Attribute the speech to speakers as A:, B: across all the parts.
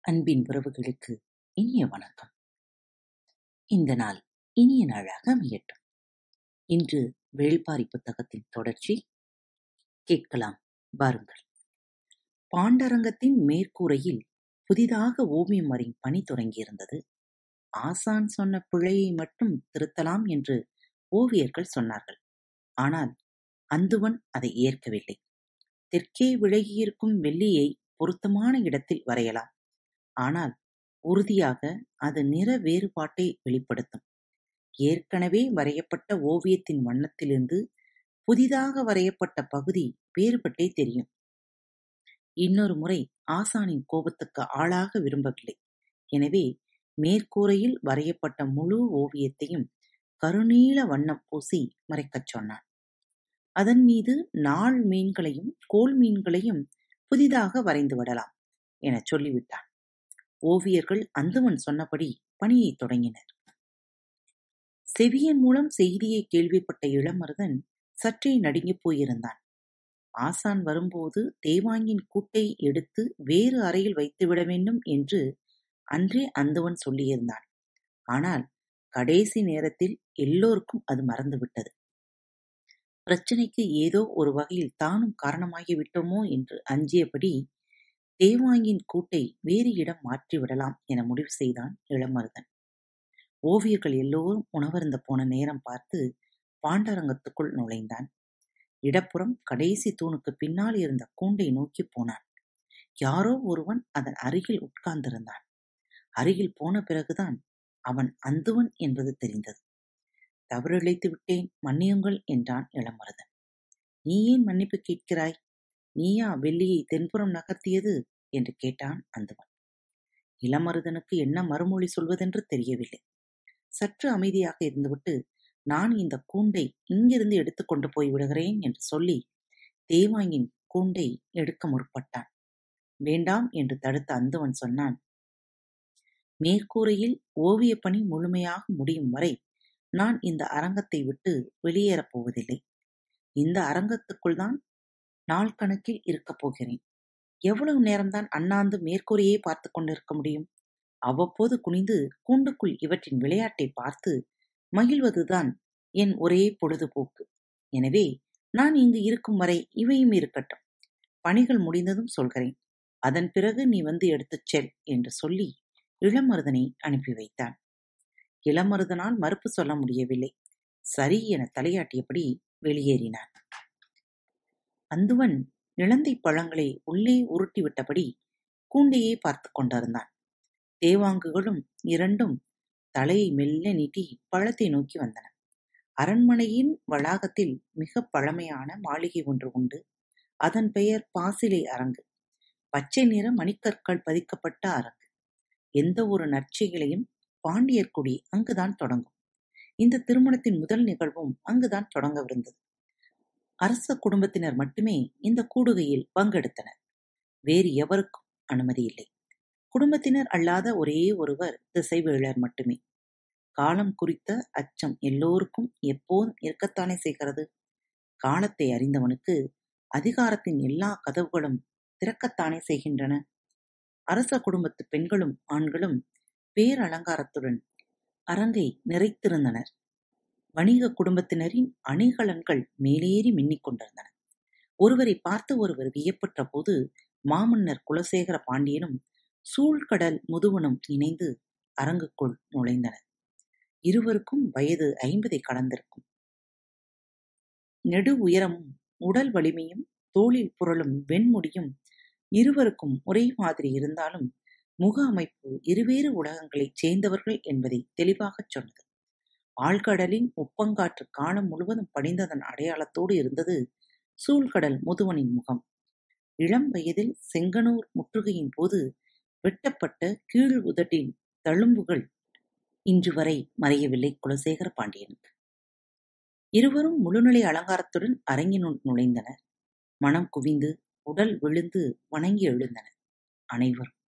A: அன்பின் உறவுகளுக்கு இனிய வணக்கம். இந்த நாள் இனிய நாளாக அமையட்டும். இன்று வேள்பாரி புத்தகத்தின் தொடர்ச்சி கேட்கலாம். பாருங்கள் பாண்டரங்கத்தின் மேற்கூரையில் புதிதாக ஓவியம் வரையும் பணி தொடங்கியிருந்தது. ஆசான் சொன்ன பிழையை மட்டும் திருத்தலாம் என்று ஓவியர்கள் சொன்னார்கள். ஆனால் அந்துவன் அதை ஏற்கவில்லை. தெற்கே விலகியிருக்கும் வெள்ளியை பொருத்தமான இடத்தில் வரையலாம். ஆனால் உறுதியாக அது நிற வேறுபாட்டை வெளிப்படுத்தும். ஏற்கனவே வரையப்பட்ட ஓவியத்தின் வண்ணத்திலிருந்து புதிதாக வரையப்பட்ட பகுதி வேறுபட்டே தெரியும். இன்னொரு முறை ஆசானின் கோபத்துக்கு ஆளாக விரும்பவில்லை. எனவே மேற்கூரையில் வரையப்பட்ட முழு ஓவியத்தையும் கருநீல வண்ணம் பூசி மறைக்கச் சொன்னான். அதன் மீது நாள் மீன்களையும் கோல் மீன்களையும் புதிதாக வரைந்து விடலாம் எனச் சொல்லிவிட்டான். ஓவியர்கள் அந்தவன் சொன்னபடி பணியைத் தொடங்கினர். செவியன் மூலம் செய்தியை கேள்விப்பட்ட இளமருதன் சற்றே நடுங்கிப் போயிருந்தான். ஆசான் வரும்போது தேவாங்கின் கூட்டை எடுத்து வேறு அறையில் வைத்துவிட வேண்டும் என்று அன்றே அந்தவன் சொல்லியிருந்தான். ஆனால் கடைசி நேரத்தில் எல்லோருக்கும் அது மறந்துவிட்டது. பிரச்சனைக்கு ஏதோ ஒரு வகையில் தானும் காரணமாகிவிட்டோமோ என்று அஞ்சியபடி தேவாங்கின் கூட்டை வேறு இடம் மாற்றிவிடலாம் என முடிவு செய்தான் இளமருதன். ஓவியர்கள் எல்லோரும் உணவருந்த போன நேரம் பார்த்து பாண்டரங்கத்துக்குள் நுழைந்தான். இடப்புறம் கடைசி தூணுக்கு பின்னால் இருந்த கூண்டை நோக்கி போனான். யாரோ ஒருவன் அதன் அருகில் உட்கார்ந்திருந்தான். அருகில் போன பிறகுதான் அவன் அந்துவன் என்பது தெரிந்தது. தவறிழைத்து விட்டேன் மன்னியுங்கள் என்றான் இளமருதன் நீ ஏன் மன்னிப்பு கேட்கிறாய்? நீயா வெள்ளியை தென்புறம் நகர்த்தியது? என்று கேட்டான் அந்துவன் இளமருதனுக்கு என்ன மறுமொழி சொல்வதென்று தெரியவில்லை. சற்று அமைதியாக இருந்துவிட்டு நான் இந்த கூண்டை இங்கிருந்து எடுத்துக்கொண்டு போய் விடுகிறேன் என்று சொல்லி தேவாங்கின் கூண்டை எடுக்க முற்பட்டான். வேண்டாம் என்று தடுத்த அந்தவன் சொன்னான் மேற்கூரையில் ஓவியப் பணி முழுமையாக முடியும் வரை நான் இந்த அரங்கத்தை விட்டு வெளியேறப் போவதில்லை. இந்த அரங்கத்துக்குள் தான் நாள் கணக்கில் இருக்கப் போகிறேன். எவ்வளவு நேரம்தான் அண்ணாந்து மேற்கூரையே பார்த்து கொண்டிருக்க முடியும்? அவ்வப்போது குனிந்து கூண்டுக்குள் இவற்றின் விளையாட்டை பார்த்து மகிழ்வதுதான் என் ஒரே பொழுதுபோக்கு. எனவே நான் இங்கு இருக்கும் வரை இவையும் இருக்கட்டும். பணிகள் முடிந்ததும் சொல்கிறேன். அதன் பிறகு நீ வந்து எடுத்துச் செல் என்று சொல்லி இளமருதனை அனுப்பி வைத்தான். இளமருதனால் மறுப்பு சொல்ல முடியவில்லை. சரி என தலையாட்டியபடி வெளியேறினான். அந்துவன் இளந்தை பழங்களை உள்ளே உருட்டிவிட்டபடி கூண்டையே பார்த்து கொண்டிருந்தான். தேவாங்குகளும் இரண்டும் தலையை மெல்ல நீட்டி பழத்தை நோக்கி வந்தன. அரண்மனையின் வளாகத்தில் மிக பழமையான மாளிகை ஒன்று உண்டு. அதன் பெயர் பாசிலை அரங்கு. பச்சை நிற மணிக்கற்கள் பதிக்கப்பட்ட அரங்கு. எந்த ஒரு நற்செயலையும் பாண்டியர் குடி அங்குதான் தொடங்கும். இந்த திருமணத்தின் முதல் நிகழ்வும் அங்குதான் தொடங்கவிருந்தது. அரச குடும்பத்தினர் மட்டுமே இந்த கூடுகையில் பங்கெடுத்தனர். வேறு எவருக்கும் அனுமதி இல்லை. குடும்பத்தினர் அல்லாத ஒரே ஒருவர் திசைவேளர் மட்டுமே. காலம் குறித்த அச்சம் எல்லோருக்கும் எப்போதும் இருக்கத்தானே செய்கிறது? காலத்தை அறிந்தவனுக்கு அதிகாரத்தின் எல்லா கதவுகளும் திறக்கத்தானே செய்கின்றன? அரச குடும்பத்து பெண்களும் ஆண்களும் பேரலங்காரத்துடன் அரங்கை நிறைத்திருந்தனர். வணிக குடும்பத்தினரின் அணிகலன்கள் மேலேறி மின்னிக் கொண்டிருந்தன. ஒருவரை பார்த்து ஒருவர் வியப்பற்ற போது மாமன்னர் குலசேகர பாண்டியனும் சூழ்கடல் முதுவனும் இணைந்து அரங்குக்குள் நுழைந்தனர். இருவருக்கும் வயது ஐம்பதை கடந்திருக்கும். நெடு உயரமும் உடல் வலிமையும் தோளில் புரளும் வெண்முடியும் இருவருக்கும் ஒரே மாதிரி இருந்தாலும் முக அமைப்பு இருவேறு உலகங்களைச் சேர்ந்தவர்கள் என்பதை தெளிவாகச் சொன்னது. ஆழ்கடலின் உப்பங்காற்று காலம் முழுவதும் படிந்ததன் அடையாளத்தோடு இருந்தது சூழ்கடல் முதுவனின் முகம். இளம் வயதில் செங்கனூர் முற்றுகையின் போது வெட்டப்பட்ட கீழ் உதட்டின் தழும்புகள் இன்று வரை மறையவில்லை குலசேகர பாண்டியனுக்கு. இருவரும் முழுநிலை அலங்காரத்துடன் அரங்கினுள் நுழைந்தனர். மனம் குவிந்து உடல் விழுந்து வணங்கி எழுந்தனர். அனைவரும்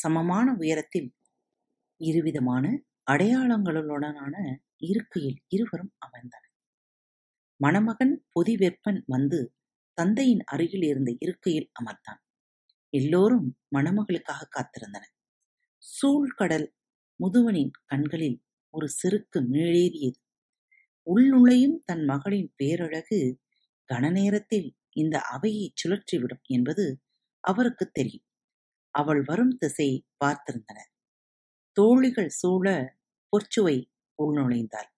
A: சமமான உயரத்தில் இருவிதமான அடையாளங்களுடனான இருக்கையில் இருவரும் அமர்ந்தனர். மணமகன் பொதிவெப்பன் வந்து தந்தையின் அருகில் இருந்த இருக்கையில் அமர்ந்தான். எல்லோரும் மணமகளுக்காக காத்திருந்தனர். சூழ்கடல் முதுவனின் கண்களில் ஒரு செருக்கு மேலேறியது. உள்நுழையும் தன் மகளின் பேரழகு கனநேரத்தில் இந்த அவையைச் சுழற்றிவிடும் என்பது அவருக்குத் தெரியும். அவள் வரும் திசை பார்த்திருந்தன. தோழிகள் சூழ பொற்சுவை உள்நுழைந்தாள்.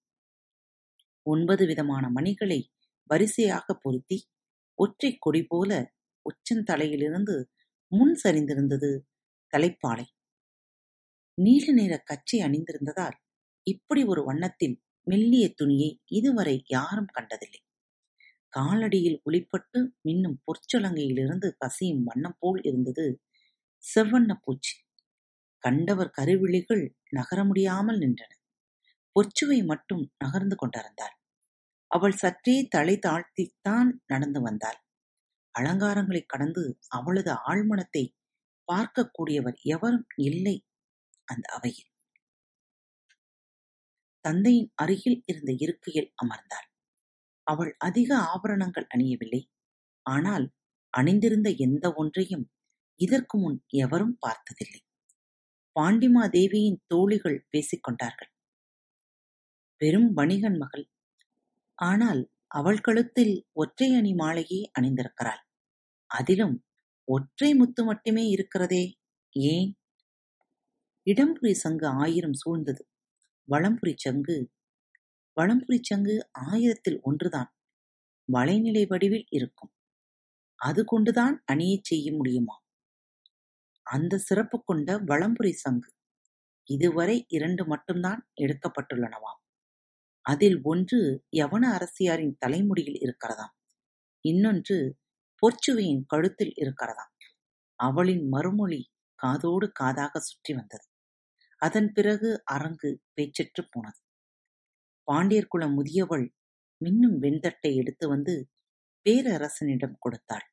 A: ஒன்பது விதமான மணிகளை வரிசையாக பொருத்தி ஒற்றைக் கொடி போல உச்சந்தலையிலிருந்து முன் சரிந்திருந்தது தலைப்பாலை. நீல நிற கச்சை அணிந்திருந்ததால் இப்படி ஒரு வண்ணத்தில் மெல்லிய துணியை இதுவரை யாரும் கண்டதில்லை. காலடியில் ஒளிப்பட்டு மின்னும் பொற்சலங்கையிலிருந்து கசியும் வண்ணம் போல் இருந்தது செவ்வண்ண பூச்சி. கண்டவர் கருவிழிகள் நகர முடியாமல் நின்றன. பொச்சுவை மட்டும் நகர்ந்து கொண்டிருந்தாள். அவள் சற்றே தலை தாழ்த்தித்தான் நடந்து வந்தாள். அலங்காரங்களைக் கடந்து அவளது ஆழ்மனத்தை பார்க்கக்கூடியவர் எவரும் இல்லை அந்த அவையில். தந்தையின் அருகில் இருந்த இருக்கையில் அமர்ந்தாள். அவள் அதிக ஆபரணங்கள் அணியவில்லை. ஆனால் அணிந்திருந்த எந்த ஒன்றையும் இதற்கு முன் எவரும் பார்த்ததில்லை. பாண்டிமா தேவியின் தோழிகள் பேசிக் கொண்டார்கள் பெரும் வணிகன் மகள். ஆனால் அவள் கழுத்தில் ஒற்றை அணி மாலையே அணிந்திருக்கிறாள். அதிலும் ஒற்றை முத்து மட்டுமே இருக்கிறதே. ஏன்? இடம்புரி சங்கு ஆயிரம் சூழ்ந்தது. வளம்புரி சங்கு வளம்புரி சங்கு ஆயிரத்தில் ஒன்றுதான். வளைநிலை வடிவில் இருக்கும். அது கொண்டுதான் அணியச் செய்ய முடியுமா? அந்த சிறப்பு கொண்ட வளம்புரி சங்கு. இதுவரை இரண்டு மட்டும்தான் எடுக்கப்பட்டுள்ளனவாம். அதில் ஒன்று யவன அரசியாரின் தலைமுடியில் இருக்கிறதாம். இன்னொன்று பொற்சுவையின் கழுத்தில் இருக்கிறதாம். அவளின் மறுமொழி காதோடு காதாக சுற்றி வந்தது. அதன் பிறகு அரங்கு பேச்சற்றுப் போனது. பாண்டியர் குல முதியவள் மின்னும் வெண்தட்டை எடுத்து வந்து பேரரசனிடம் கொடுத்தாள்.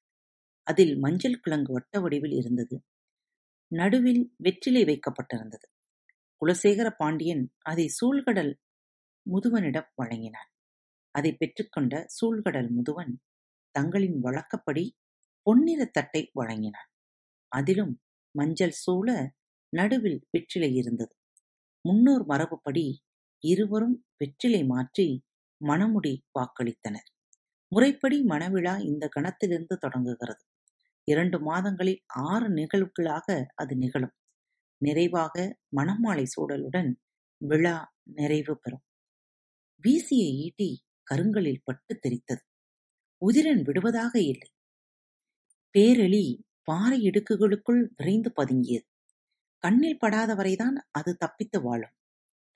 A: அதில் மஞ்சள் கிழங்கு வட்ட வடிவில் இருந்தது. நடுவில் வெற்றிலை வைக்கப்பட்டிருந்தது. குலசேகர பாண்டியன் அதை சூழ்கடல் முதுவனிடம் வழங்கினான். அதை பெற்றுக்கொண்ட சூழ்கடல் முதுவன் தங்களின் வழக்கப்படி பொன்னிறத் தட்டை வழங்கினான். அதிலும் மஞ்சள் சூழ நடுவில் வெற்றிலை இருந்தது. முன்னோர் மரபுப்படி இருவரும் வெற்றிலை மாற்றி மணமுடி வாக்களித்தனர். முறைப்படி மணவிழா இந்த கணத்திலிருந்து தொடங்குகிறது. இரண்டு மாதங்களில் ஆறு நிகழ்வுகளாக அது நிகழும். நிறைவாக மணமாலை சூடலுடன் விழா நிறைவு பெறும். வீசிய ஈட்டி கருங்களில் பட்டு தெரித்தது. உதிரன் விடுவதாக இல்லை. பேரெளி பாறை இடுக்குகளுக்குள் விரைந்து பதுங்கியது. கண்ணில் படாத வரைதான் அது தப்பித்து வாழும்.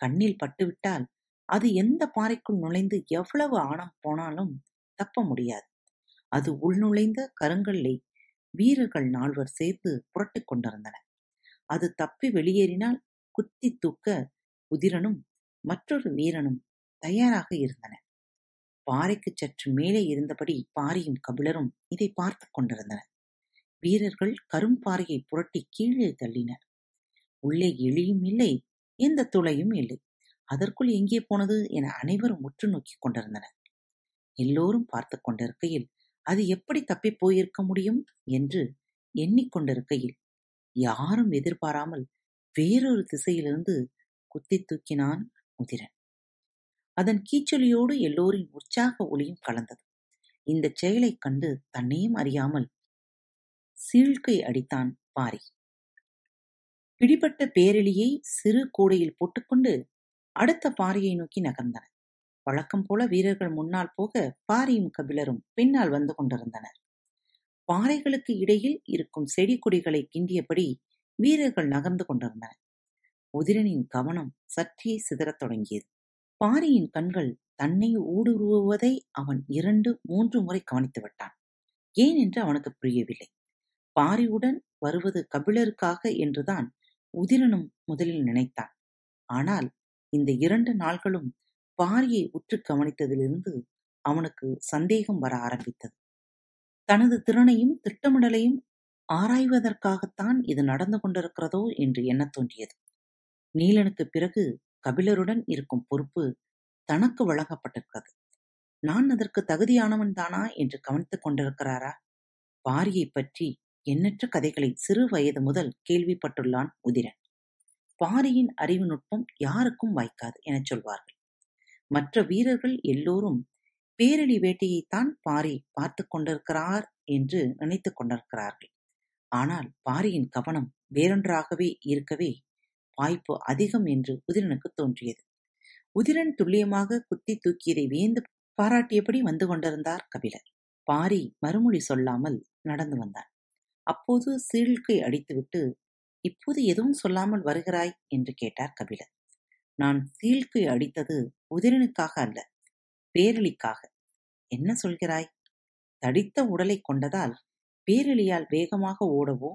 A: கண்ணில் பட்டுவிட்டால் அது எந்த பாறைக்குள் நுழைந்து எவ்வளவு ஆணம் போனாலும் தப்ப முடியாது. அது உள்நுழைந்த கருங்கல்லை வீரர்கள் நால்வர் சேர்த்து புரட்டிக் கொண்டிருந்தனர் அது தப்பி வெளியேறினால் குத்தி தூக்க உதிரனும் மற்றொரு வீரனும் தயாராக இருந்தன. பாறைக்கு சற்று மேலே இருந்தபடி பாரியும் கபிலரும் இதை பார்த்துக் கொண்டிருந்தனர். வீரர்கள் கரும்பாறையை புரட்டி கீழே தள்ளினர். உள்ளே எலியும் இல்லை எந்த துளையும் இல்லை. அதற்குள் எங்கே போனது என அனைவரும் உற்று நோக்கிக் கொண்டிருந்தனர். எல்லோரும் பார்த்து கொண்டிருக்கையில் அது எப்படி தப்பிப் போயிருக்க முடியும் என்று எண்ணிக்கொண்டிருக்கையில் யாரும் எதிர்பாராமல் வேறொரு திசையிலிருந்து குத்தி தூக்கினான் முதிரன். அதன் கீச்சொலியோடு எல்லோரின் உற்சாக ஒளியும் கலந்தது. இந்தச் செயலைக் கண்டு தன்னையும் அறியாமல் சீழ்க்கை அடித்தான் பாரி. பிடிபட்ட பேரெளியை சிறு கூடையில் போட்டுக்கொண்டு அடுத்த பாறையை நோக்கி நகர்ந்தன. வழக்கம் போல வீரர்கள் முன்னால் போக பாரியும் கபிலரும் பின்னால் வந்து கொண்டிருந்தனர். பாறைகளுக்கு இடையில் இருக்கும் செடி கொடிகளை கிண்டியபடி வீரர்கள் நகர்ந்து கொண்டிருந்தனர். உதிரனின் கவனம் சற்றே சிதறத் தொடங்கியது. பாரியின் கண்கள் தன்னை ஊடுருவுவதை அவன் இரண்டு மூன்று முறை கவனித்து விட்டான். ஏன் என்று அவனுக்கு புரியவில்லை. பாரியுடன் வருவது கபிலருக்காக என்றுதான் உதிரனும் முதலில் நினைத்தான். ஆனால் இந்த இரண்டு நாள்களும் பாரியை உற்றுக் கவனித்ததிலிருந்து அவனுக்கு சந்தேகம் வர ஆரம்பித்தது. தனது திறனையும் திட்டமிடலையும் ஆராய்வதற்காகத்தான் இது நடந்து கொண்டிருக்கிறதோ என்று எண்ணத் தோன்றியது. நீலனுக்குப் பிறகு கபிலருடன் இருக்கும் பொறுப்பு தனக்கு வழங்கப்பட்டிருக்கிறது. நான் அதற்கு தகுதியானவன் தானா? என்று கவனித்துக் கொண்டிருக்கிறாரா? பாரியைப் பற்றி எண்ணற்ற கதைகளை சிறு வயது முதல் கேள்விப்பட்டுள்ளான் உதிரன். பாரியின் அறிவு நுட்பம் யாருக்கும் வாய்க்காது எனச் சொல்வார்கள். மற்ற வீரர்கள் எல்லோரும் பேரழி வேட்டையைத்தான் பாரி பார்த்து கொண்டிருக்கிறார் என்று நினைத்துக் கொண்டிருக்கிறார்கள். ஆனால் பாரியின் கவனம் வேறொன்றாகவே இருக்கவே வாய்ப்பு அதிகம் என்று உதிரனுக்கு தோன்றியது. உதிரன் துல்லியமாக குத்தி தூக்கியதை வியந்து பாராட்டியபடி வந்து கொண்டிருந்தார் கபிலர். பாரி மறுமொழி சொல்லாமல் நடந்து வந்தான். அப்போது சீழ்கை அடித்துவிட்டு இப்போது எதுவும் சொல்லாமல் வருகிறாய்? என்று கேட்டார் கபிலர். நான் சீழ்க்கை அடித்தது உதிரனுக்காக அல்ல பேரழிக்காக. என்ன சொல்கிறாய்? தடித்த உடலை கொண்டதால் பேரழியால் வேகமாக ஓடவோ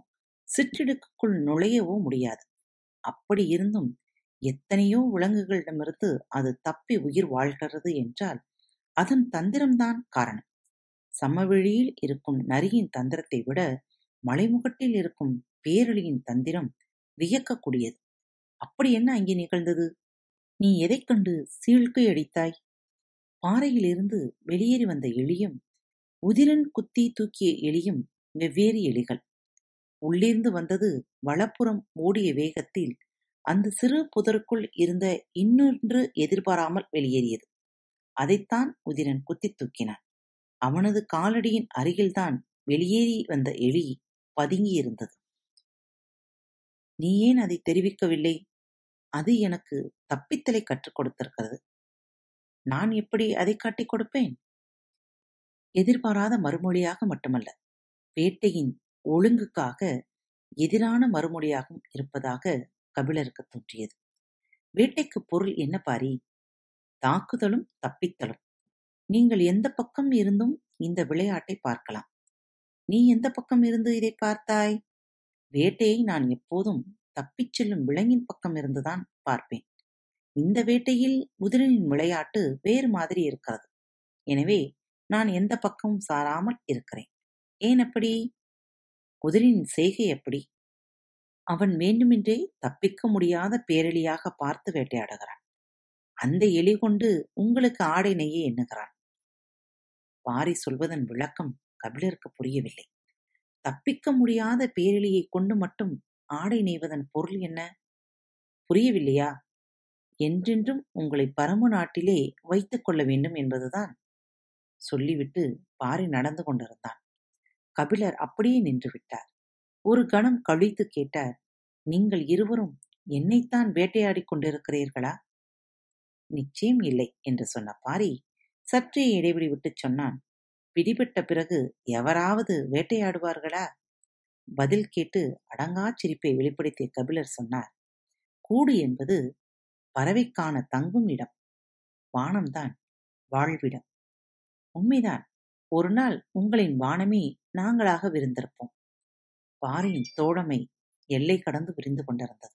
A: சிற்றிடுக்குள் நுழையவோ முடியாது. அப்படி இருந்தும் எத்தனையோ விலங்குகளிடமிருந்து அது தப்பி உயிர் வாழ்கிறது என்றால் அதன் தந்திரம்தான் காரணம். சமவெளியில் இருக்கும் நரியின் தந்திரத்தை விட மலைமுகட்டில் இருக்கும் பேரழியின் தந்திரம் வியக்கக்கூடியது. அப்படி என்ன அங்கே நிகழ்ந்தது? நீ எதைக் கண்டு சீழ்க்கை அடித்தாய்? பாறையிலிருந்து வெளியேறி வந்த எலியும் உதிரன் குத்தி தூக்கிய எலியும் வெவ்வேறு எலிகள். உள்ளிருந்து வந்தது வலப்புறம் ஓடிய வேகத்தில் அந்த சிறு புதருக்குள் இருந்த இன்னொன்று எதிர்பாராமல் வெளியேறியது. அதைத்தான் உதிரன் குத்தி தூக்கினான். அவனது காலடியின் அருகில்தான் வெளியேறி வந்த எலி பதுங்கியிருந்தது. நீ ஏன் அதை தெரிவிக்கவில்லை? அது எனக்கு தப்பித்தலை கற்றுக் கொடுத்திருக்கிறது. நான் எப்படி அதை காட்டிக் கொடுப்பேன்? எதிர்பாராத மறுமொழியாக மட்டுமல்ல வேட்டையின் ஒழுங்குக்காக எதிரான மறுமொழியாகவும் இருப்பதாக கபிலருக்கு தோன்றியது. வேட்டைக்கு பொருள் என்ன பாரி? தாக்குதலும் தப்பித்தலும். நீங்கள் எந்த பக்கம் இருந்தும் இந்த விளையாட்டை பார்க்கலாம். நீ எந்த பக்கம் இருந்து இதை பார்த்தாய்? வேட்டையை நான் எப்போதும் தப்பிச் செல்லும் விலங்கின் பக்கம் இருந்துதான் பார்ப்பேன். இந்த வேட்டையில் குதிரையின் விளையாட்டு வேறு மாதிரி இருக்கிறது. எனவே நான் எந்த பக்கமும் சாராமல் இருக்கிறேன். ஏன் அப்படி? குதிரையின் செய்கை எப்படி? அவன் வேண்டுமென்றே தப்பிக்க முடியாத பேரெலியாக பார்த்து வேட்டையாடுகிறான். அந்த எலி கொண்டு உங்களுக்கு ஆடை நெய்ய எண்ணுகிறான். பாரி சொல்வதன் விளக்கம் கபிலருக்கு புரியவில்லை. தப்பிக்க முடியாத பேரெலியை கொண்டு மட்டும் ஆடை நெய்வதன் பொருள் என்ன? புரியவில்லையா? என்றென்றும் உங்களை பரம நாட்டிலே வைத்துக் கொள்ள வேண்டும் என்பதுதான். சொல்லிவிட்டு பாரி நடந்து கொண்டிருந்தான். கபிலர் அப்படியே நின்று விட்டார். ஒரு கணம் கழித்து கேட்டார் நீங்கள் இருவரும் என்னைத்தான் வேட்டையாடிக் கொண்டிருக்கிறீர்களா? நிச்சயம் இல்லை என்று சொன்ன பாரி சற்றே இடைவெளி விட்டுச் சொன்னான். பிடிபட்ட பிறகு எவராவது வேட்டையாடுவார்களா? பதில் கேட்டு அடங்கா சிரிப்பை வெளிப்படுத்திய கபிலர் சொன்னார் கூடு என்பது பறவைக்கான தங்கும் இடம் வானம்தான் வாழ்விடம். உண்மைதான் ஒரு நாள் உங்களின் வானமே நாங்களாக விருந்திருப்போம். பாறையின் தோழமை எல்லை கடந்து விரிந்து கொண்டிருந்தது.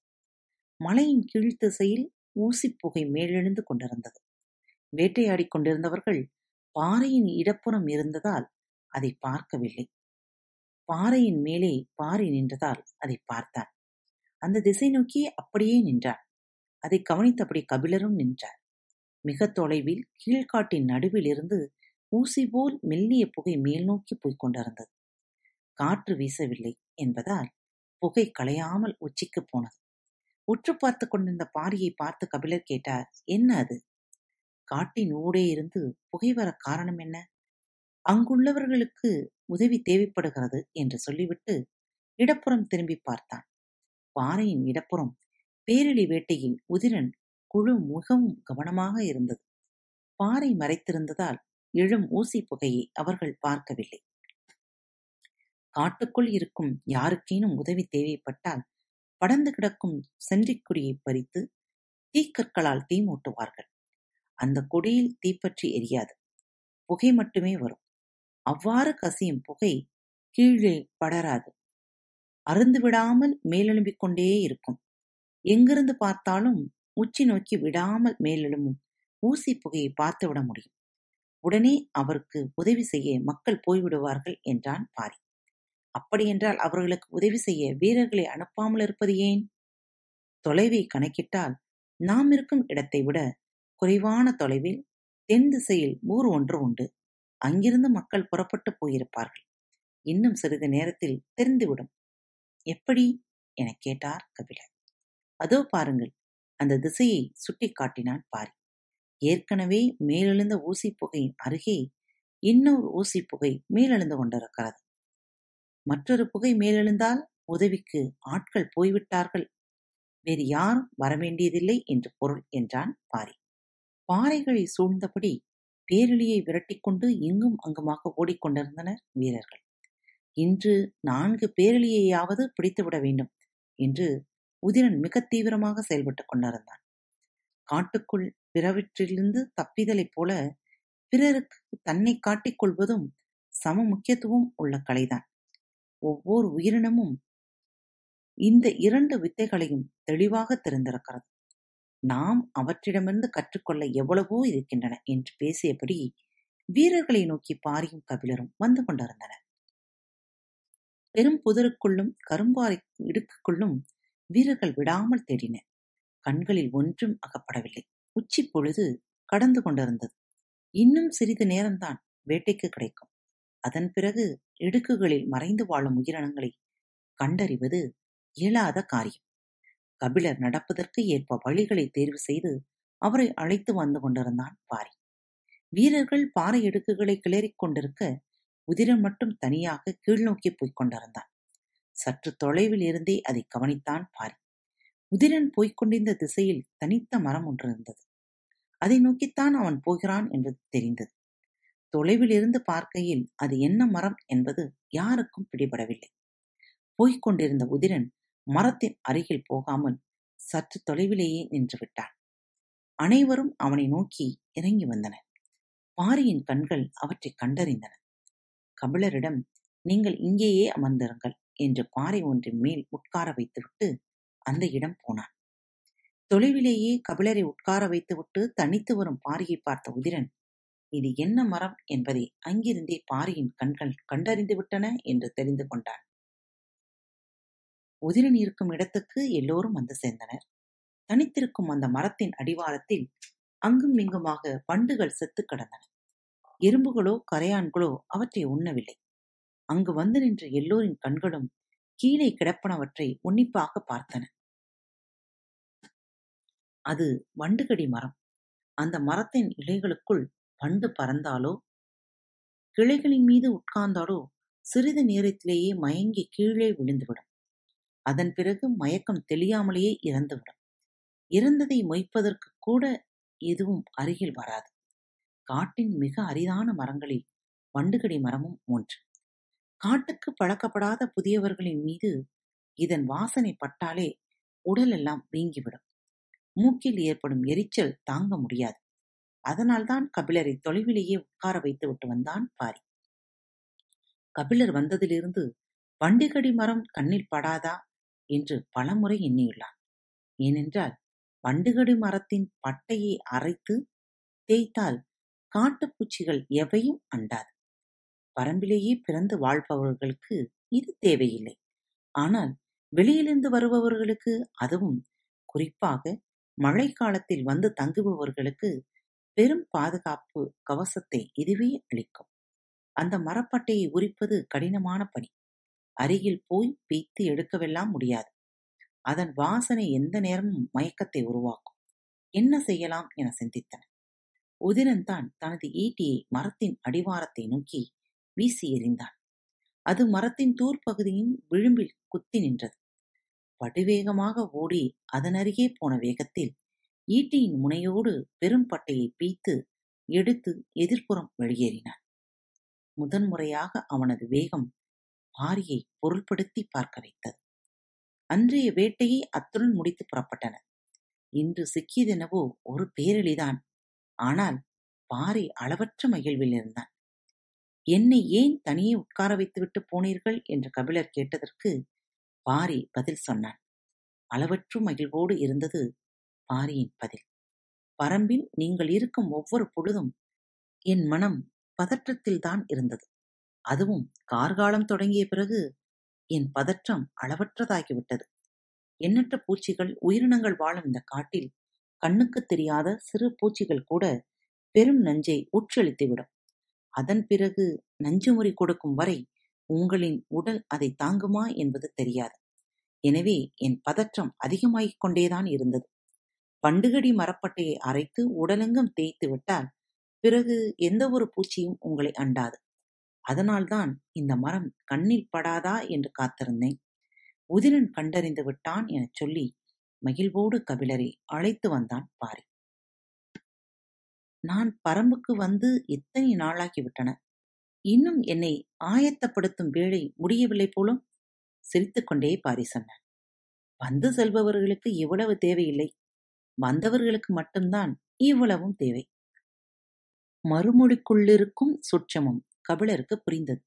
A: மலையின் கீழ்த்திசையில் ஊசிப் புகை மேலெழுந்து கொண்டிருந்தது. வேட்டையாடிக் கொண்டிருந்தவர்கள் பாறையின் இடப்புறம் இருந்ததால் அதை பார்க்கவில்லை. பாறையின் மேலே பாறை நின்றதால் அதை பார்த்தான் அந்த திசை நோக்கி அப்படியே நின்றான் அதை கவனித்தபடி கபிலரும் நின்றார். மிக தொலைவில் கீழ்காட்டின் நடுவில் இருந்து ஊசி போல் மெல்லிய புகை மேல் நோக்கி போய்க் கொண்டிருந்தது. காற்று வீசவில்லை என்பதால் புகை களையாமல் உச்சிக்குப் போனது. உற்று பார்த்து கொண்டிருந்த பாரியை பார்த்து கபிலர் கேட்டார் என்ன அது? காட்டின் ஊடே இருந்து புகை வர காரணம் என்ன? அங்குள்ளவர்களுக்கு உதவி தேவைப்படுகிறது என்று சொல்லிவிட்டு இடப்புறம் திரும்பி பார்த்தான். பாறையின் இடப்புறம் பேரிழி வேட்டையின் உதிரன் குழு மிகவும் கவனமாக இருந்தது. பாறை மறைத்திருந்ததால் எழும் ஊசி புகையை அவர்கள் பார்க்கவில்லை. காட்டுக்குள் இருக்கும் யாருக்கேனும் உதவி தேவைப்பட்டால் படர்ந்து கிடக்கும் சென்றிக்குடியை பறித்து தீக்கற்களால் தீ மூட்டுவார்கள். அந்த கொடியில் தீப்பற்றி எரியாது. புகை மட்டுமே வரும். அவ்வாறு கசியும் புகை கீழே படராது. அருந்து விடாமல் மேலெழும்பிக் கொண்டே இருக்கும். எங்கிருந்து பார்த்தாலும் உச்சி நோக்கி விடாமல் மேலெழும்பும் ஊசி புகையை பார்த்துவிட முடியும். உடனே அவருக்கு உதவி செய்ய மக்கள் போய்விடுவார்கள் என்றான் பாரி. அப்படியென்றால் அவர்களுக்கு உதவி செய்ய வீரர்களை அனுப்பாமல் இருப்பது ஏன்? தொலைவை கணக்கிட்டால் நாம் இருக்கும் இடத்தை விட குறைவான தொலைவில் தென் திசையில் ஊர் ஒன்று உண்டு. அங்கிருந்து மக்கள் புறப்பட்டு போயிருப்பார்கள். இன்னும் சிறிது நேரத்தில் தெரிந்துவிடும். எப்படி? எனக் கேட்டார் கபிலர். அதோ பாருங்கள். அந்த திசையை சுட்டிக் காட்டினான் பாரி. ஏற்கனவே மேலெழுந்த ஊசி புகையின் அருகே இன்னொரு ஊசி புகை மேலெழுந்து கொண்டிருக்கிறது. மற்றொரு புகை மேலெழுந்தால் உதவிக்கு ஆட்கள் போய்விட்டார்கள். வேறு யாரும் வரவேண்டியதில்லை என்று பொருள் என்றான் பாரி. பாறைகளை சூழ்ந்தபடி பேரிழியை விரட்டிக்கொண்டு இங்கும் அங்குமாக ஓடிக்கொண்டிருந்தனர் வீரர்கள். இன்று நான்கு பேரிழியையாவது பிடித்துவிட வேண்டும் என்று உதிரன் மிக தீவிரமாக செயல்பட்டுக் கொண்டிருந்தான். காட்டுக்குள் பிறவற்றிலிருந்து தப்பிதலைப் போல பிறருக்கு தன்னை காட்டிக் கொள்வதும் சம முக்கியத்துவம் உள்ள கலைதான். ஒவ்வொரு உயிரினமும் இந்த இரண்டு வித்தைகளையும் தெளிவாக தெரிந்திருக்கிறது. நாம் அவற்றிடமிருந்து கற்றுக்கொள்ள எவ்வளவோ இருக்கின்றன என்று பேசியபடி வீரர்களை நோக்கி பாரியும் கபிலரும் வந்து கொண்டிருந்தனர். பெரும் புதருக்குள்ளும் கரும்பாறை இடுக்குக்குள்ளும் வீரர்கள் விடாமல் தேடினர். கண்களில் ஒன்றும் அகப்படவில்லை. உச்சி பொழுது கடந்து கொண்டிருந்தது. இன்னும் சிறிது நேரம்தான் வேட்டைக்கு கிடைக்கும். அதன் பிறகு இடுக்குகளில் மறைந்து வாழும் உயிரினங்களை கண்டறிவது இயலாத காரியம். கபிலர் நடப்பதற்கு ஏற்ப வழிகளை தேர்வு செய்து அவரை அழைத்து வந்து கொண்டிருந்தான் பாரி. வீரர்கள் பாறை இடுக்குகளை கிளறிக் கொண்டிருக்க உதிரன் மட்டும் தனியாக கீழ்நோக்கி போய்க் கொண்டிருந்தான். சற்று தொலைவில் இருந்தே அதை கவனித்தான் பாரி. உதிரன் போய்க் கொண்டிருந்த திசையில் தனித்த மரம் ஒன்று இருந்தது. அதை நோக்கித்தான் அவன் போகிறான் என்பது தெரிந்தது. தொலைவில் இருந்து பார்க்கையில் அது என்ன மரம் என்பது யாருக்கும் பிடிபடவில்லை. போய்க் கொண்டிருந்த உதிரன் மரத்தின் அருகில் போகாமல் சற்று தொலைவிலேயே நின்று விட்டான் அனைவரும் அவனை நோக்கி இறங்கி வந்தனர். பாரியின் கண்கள் அவற்றை கண்டறிந்தன. கபிலரிடம் நீங்கள் இங்கேயே அமர்ந்திருங்கள் என்று பாறை ஒன்றின் மேல் உட்கார வைத்துவிட்டு அந்த இடம் போனான். தொலைவிலேயே கபிலரை உட்கார வைத்துவிட்டு தனித்து வரும் பாரியை பார்த்த உதிரன் இது என்ன மரம்? என்பதை அங்கிருந்தே பாரியின் கண்கள் கண்டறிந்து விட்டன என்று தெரிந்து கொண்டான். உதிரன் இருக்கும் இடத்துக்கு எல்லோரும் வந்து சேர்ந்தனர். தனித்திருக்கும் அந்த மரத்தின் அடிவாரத்தில் அங்கும் இங்குமாக பண்டுகள் செத்து கிடந்தன. எறும்புகளோ கரையான்களோ அவற்றை உண்ணவில்லை. அங்கு வந்து நின்ற எல்லோரின் கண்களும் கீழே கிடப்பனவற்றை உன்னிப்பாக பார்த்தன. அது வண்டுகடி மரம். அந்த மரத்தின் இலைகளுக்குள் பண்டு பறந்தாலோ கிளைகளின் மீது உட்கார்ந்தாலோ சிறிது நேரத்திலேயே மயங்கி கீழே விழுந்துவிடும். அதன் பிறகு மயக்கம் தெளியாமலேயே இறந்துவிடும். இறந்ததை மொய்ப்பதற்கு கூட எதுவும் அருகில் வராது. காட்டின் மிக அரிதான மரங்களில் வண்டுகடி மரமும் ஒன்று. காட்டுக்கு பழக்கப்படாத புதியவர்களின் மீது இதன் வாசனை பட்டாலே உடலெல்லாம் வீங்கிவிடும். மூக்கில் ஏற்படும் எரிச்சல் தாங்க முடியாது. அதனால்தான் கபிலரை தொலைவிலேயே உட்கார வைத்து விட்டு வந்தான் பாரி. கபிலர் வந்ததிலிருந்து வண்டுகடி மரம் கண்ணில் படாதா? என்று பலமுறை எண்ணியுள்ளான். ஏனென்றால் வண்டுகடி மரத்தின் பட்டையை அரைத்து தேய்த்தால் காட்டுப்பூச்சிகள் எவையும் அண்டாது. பரம்பிலேயே பிறந்து வாழ்பவர்களுக்கு இது தேவையில்லை. ஆனால் வெளியிலிருந்து வருபவர்களுக்கு அதுவும். குறிப்பாக மழை காலத்தில் வந்து தங்குபவர்களுக்கு பெரும் பாதுகாப்பு கவசத்தை இதுவே அளிக்கும். அந்த மரப்பட்டையை உரிப்பது கடினமான பணி. அருகில் போய் பீத்து எடுக்கவெல்லாம் முடியாது. அதன் வாசனை எந்த நேரமும் மயக்கத்தை உருவாக்கும். என்ன செய்யலாம் என சிந்தித்தன உதிரன் தான் தனது ஈட்டியை மரத்தின் அடிவாரத்தை நோக்கி வீசி எறிந்தான். அது மரத்தின் தூர்ப்பகுதியின் விளிம்பில் குத்தி நின்றது. படுவேகமாக ஓடி அதன் அருகே போன வேகத்தில் ஈட்டியின் முனையோடு பெரும் பட்டையை பீத்து எடுத்து எதிர்ப்புறம் வெளியேறினான். முதன்முறையாக அவனது வேகம் மாரியை பொருள்படுத்தி பார்க்க வைத்தது. அன்றைய வேட்டையை அத்துடன் முடித்து புறப்பட்டனர் இன்று சிக்கியதெனவோ ஒரு பேரழிதான் ஆனால் பாரி அளவற்ற மகிழ்வில் இருந்தான். என்னை ஏன் தனியே உட்கார வைத்துவிட்டு போனீர்கள்? என்று கபிலர் கேட்டதற்கு பாரி பதில் சொன்னான். அளவற்று மகிழ்வோடு இருந்தது பாரியின் பதில். பரம்பில் நீங்கள் இருக்கும் ஒவ்வொரு பொழுதும் என் மனம் பதற்றத்தில்தான் இருந்தது. அதுவும் கார்காலம் தொடங்கிய பிறகு என் பதற்றம் அளவற்றதாகிவிட்டது. எண்ணற்ற பூச்சிகள் உயிரினங்கள் வாழும் இந்த காட்டில் கண்ணுக்கு தெரியாத சிறு பூச்சிகள் கூட பெரும் நஞ்சை உட்செலுத்திவிடும் அதன் பிறகு நஞ்சுமுறி கொடுக்கும் வரை உங்களின் உடல் அதை தாங்குமா என்பது தெரியாது. எனவே என் பதற்றம் அதிகமாகிக் கொண்டேதான் இருந்தது. பண்டுகடி மரப்பட்டையை அரைத்து உடலெங்கும் தேய்த்து விட்டால் பிறகு எந்த ஒரு பூச்சியும் உங்களை அண்டாது. அதனால்தான் இந்த மரம் கண்ணில் படாதா என்று காத்திருந்தேன். உதிரன் கண்டறிந்து விட்டான் எனச் சொல்லி மகிழ்வோடு கபிலரை அழைத்து வந்தான் பாரி. நான் பரம்புக்கு வந்து எத்தனை நாளாகிவிட்டன இன்னும் என்னை ஆயத்தப்படுத்தும் வேலை முடியவில்லை போலும்? சிரித்துக்கொண்டே பாரி சொன்னான் வந்து செல்பவர்களுக்கு இவ்வளவு தேவையில்லை. வந்தவர்களுக்கு மட்டும்தான் இவ்வளவும் தேவை. மறுமொழிக்குள்ளிருக்கும் சூட்சமம் கபிலருக்கு புரிந்தது.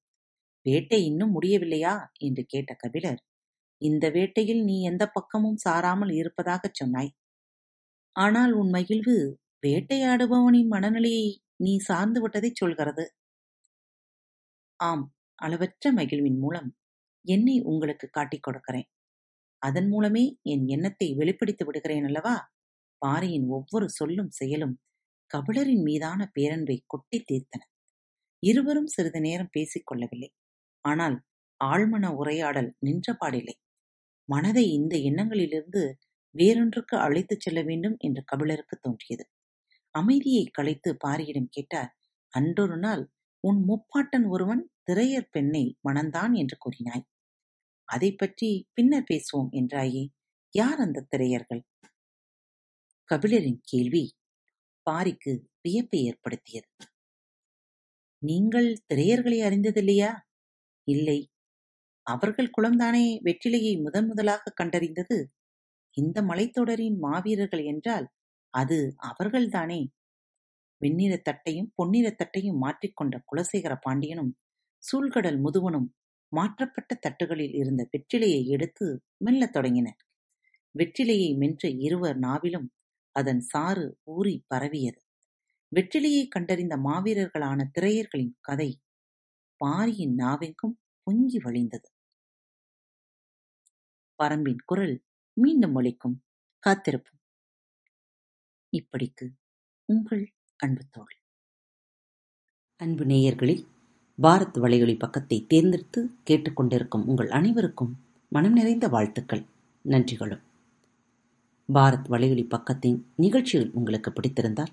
A: வேட்டை இன்னும் முடியவில்லையா? என்று கேட்ட கபிலர். இந்த வேட்டையில் நீ எந்த பக்கமும் சாராமல் இருப்பதாகச் சொன்னாய். ஆனால் உன் மகிழ்வு வேட்டையாடுபவனின் மனநிலையை நீ சார்ந்து விட்டதைச் சொல்கிறது. ஆம் அளவற்ற மகிழ்வின் மூலம் என்னை உங்களுக்கு காட்டிக் கொடுக்கிறேன். அதன் மூலமே என் எண்ணத்தை வெளிப்படுத்தி விடுகிறேன் அல்லவா? பாரியின் ஒவ்வொரு சொல்லும் செயலும் கபிலரின் மீதான பேரன்பை கொட்டி தீர்த்தன. இருவரும் சிறிது நேரம் பேசிக் கொள்ளவில்லை. ஆனால் ஆழ்மன உரையாடல் நின்றபாடில்லை மனதை இந்த எண்ணங்களிலிருந்து வேறொன்றுக்கு அழைத்துச் செல்ல வேண்டும் என்று கபிலருக்கு தோன்றியது. அமைதியை கலைத்து பாரியிடம் கேட்டார் அன்றொரு நாள் உன் முப்பாட்டன் ஒருவன் திரையர் பெண்ணை மணந்தான் என்று கூறினாய். அதை பற்றி பின்னர் பேசுவோம் என்றாயே யார் அந்த திரையர்கள்? கபிலரின் கேள்வி பாரிக்கு வியப்பை ஏற்படுத்தியது. நீங்கள் திரையர்களை அறிந்ததில்லையா? இல்லை. அவர்கள் குலம்தானே வெற்றிலையை முதன் முதலாக கண்டறிந்தது? இந்த மலைத்தொடரின் மாவீரர்கள் என்றால் அது அவர்கள்தானே? வெண்ணிறத் தட்டையும் பொன்னிறத் தட்டையும் மாற்றிக்கொண்ட குலசேகர பாண்டியனும் சூழ்கடல் முதுவனும் மாற்றப்பட்ட தட்டுகளில் இருந்த வெற்றிலையை எடுத்து மெல்லத் தொடங்கினர். வெற்றிலையை மென்ற இருவர் நாவிலும் அதன் சாறு ஊறி பரவியது. வெற்றிலையை கண்டறிந்த மாவீரர்களான திரையர்களின் கதை பாரியின் நாவெங்கும் பொங்கி வழிந்தது. பரம்பின் குரல் மீண்டும் ஒலிக்கும் காத்திருப்போம். இப்படிக்கு உங்கள் அன்பு தோழி. அன்பு நேயர்களில் பாரத் வலையொலி பக்கத்தை தேர்ந்தெடுத்து கேட்டுக்கொண்டிருக்கும் உங்கள் அனைவருக்கும் மனம் நிறைந்த வாழ்த்துக்கள். நன்றிகளும். பாரத் வலையொலி பக்கத்தின் நிகழ்ச்சிகள் உங்களுக்கு பிடித்திருந்தால்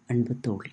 A: அன்பு தோழி